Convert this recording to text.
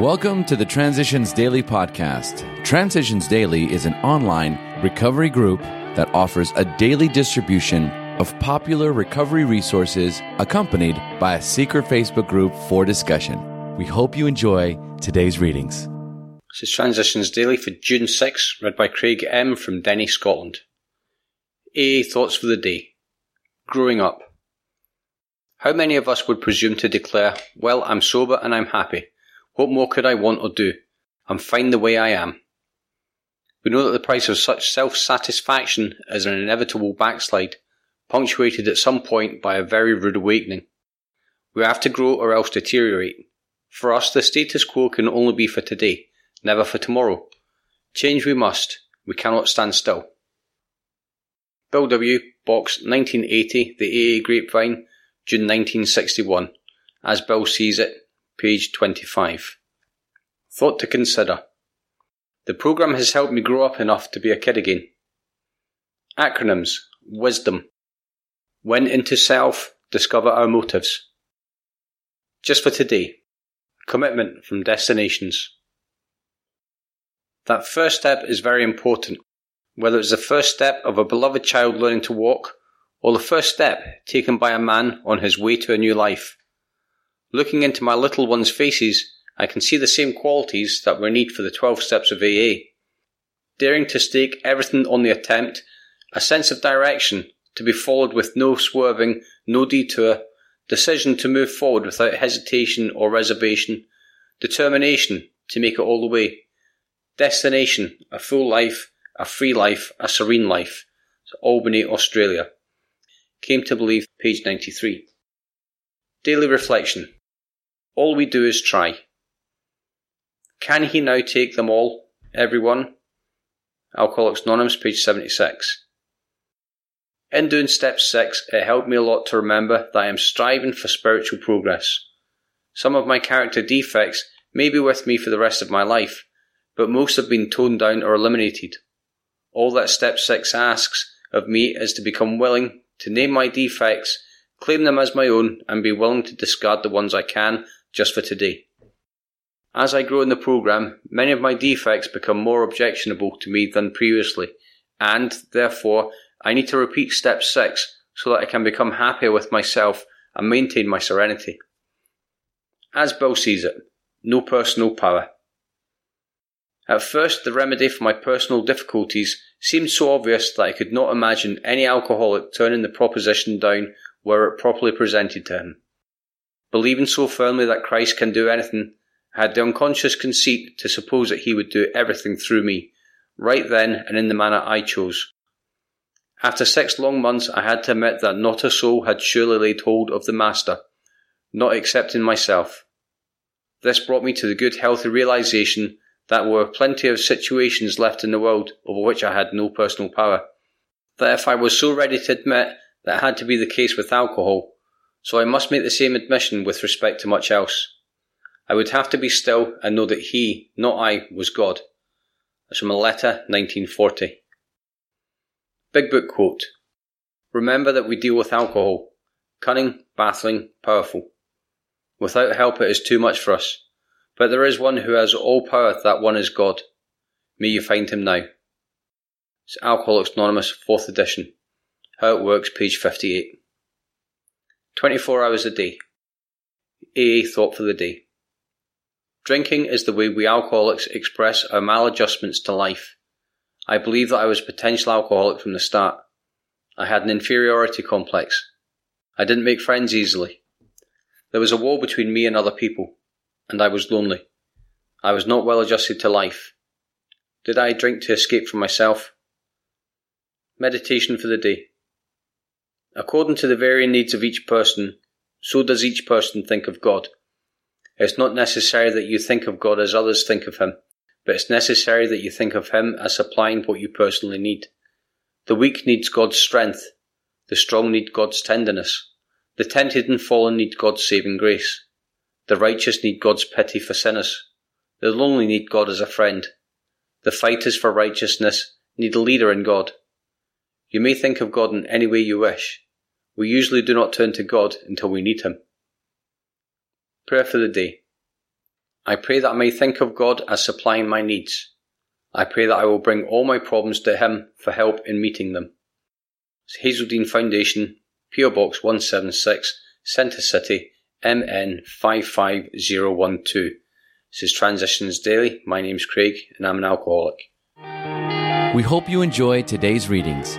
Welcome to the Transitions Daily podcast. Transitions Daily is an online recovery group that offers a daily distribution of popular recovery resources accompanied by a secret Facebook group for discussion. We hope you enjoy today's readings. This is Transitions Daily for June 6, read by Craig M. from Denny, Scotland. A Thoughts for the Day. Growing Up. How many of us would presume to declare, Well, I'm sober and I'm happy. What more could I want or do? I'm fine the way I am. We know that the price of such self satisfaction is an inevitable backslide, punctuated at some point by a very rude awakening. We have to grow or else deteriorate. For us, the status quo can only be for today, never for tomorrow. Change we must, we cannot stand still. Bill W., Box 1980, The AA Grapevine, June 1961, as Bill sees it, page 25. Thought to consider. The program has helped me grow up enough to be a kid again. Acronyms Wisdom. Went into self, discover our motives. Just for today. Commitment from destinations. That first step is very important, whether it's the first step of a beloved child learning to walk, or the first step taken by a man on his way to a new life. Looking into my little ones' faces, I can see the same qualities that were needed for the 12 steps of AA. Daring to stake everything on the attempt, a sense of direction to be followed with no swerving, no detour, decision to move forward without hesitation or reservation, determination to make it all the way, destination, a full life, a free life, a serene life. Albany, Australia. Came to believe, page 93. Daily reflection. All we do is try. Can he now take them all, everyone? Alcoholics Anonymous, page 76. In doing step 6, it helped me a lot to remember that I am striving for spiritual progress. Some of my character defects may be with me for the rest of my life, but most have been toned down or eliminated. All that step 6 asks of me is to become willing to name my defects, claim them as my own, and be willing to discard the ones I can just for today. As I grow in the program, many of my defects become more objectionable to me than previously, and therefore I need to repeat step 6 so that I can become happier with myself and maintain my serenity. As Bill sees it, no personal power. At first, the remedy for my personal difficulties seemed so obvious that I could not imagine any alcoholic turning the proposition down were it properly presented to him. Believing so firmly that Christ can do anything, I had the unconscious conceit to suppose that he would do everything through me, right then and in the manner I chose. After six long months, I had to admit that not a soul had surely laid hold of the Master, not excepting myself. This brought me to the good, healthy realization that there were plenty of situations left in the world over which I had no personal power. That if I was so ready to admit that had to be the case with alcohol, so I must make the same admission with respect to much else. I would have to be still and know that he, not I, was God. That's from a letter, 1940. Big Book quote. Remember that we deal with alcohol. Cunning, baffling, powerful. Without help it is too much for us. But there is one who has all power, that one is God. May you find him now. It's Alcoholics Anonymous, 4th edition. How it works, page 58. 24 hours a day. AA thought for the day. Drinking is the way we alcoholics express our maladjustments to life. I believe that I was a potential alcoholic from the start. I had an inferiority complex. I didn't make friends easily. There was a wall between me and other people, and I was lonely. I was not well adjusted to life. Did I drink to escape from myself? Meditation for the day. According to the varying needs of each person, so does each person think of God. It's not necessary that you think of God as others think of Him, but it's necessary that you think of Him as supplying what you personally need. The weak needs God's strength. The strong need God's tenderness. The tempted and fallen need God's saving grace. The righteous need God's pity for sinners. The lonely need God as a friend. The fighters for righteousness need a leader in God. You may think of God in any way you wish, we usually do not turn to God until we need Him. Prayer for the day. I pray that I may think of God as supplying my needs. I pray that I will bring all my problems to Him for help in meeting them. Hazelden Foundation, PO Box 176, Centre City, MN 55012. This is Transitions Daily. My name's Craig and I'm an alcoholic. We hope you enjoyed today's readings.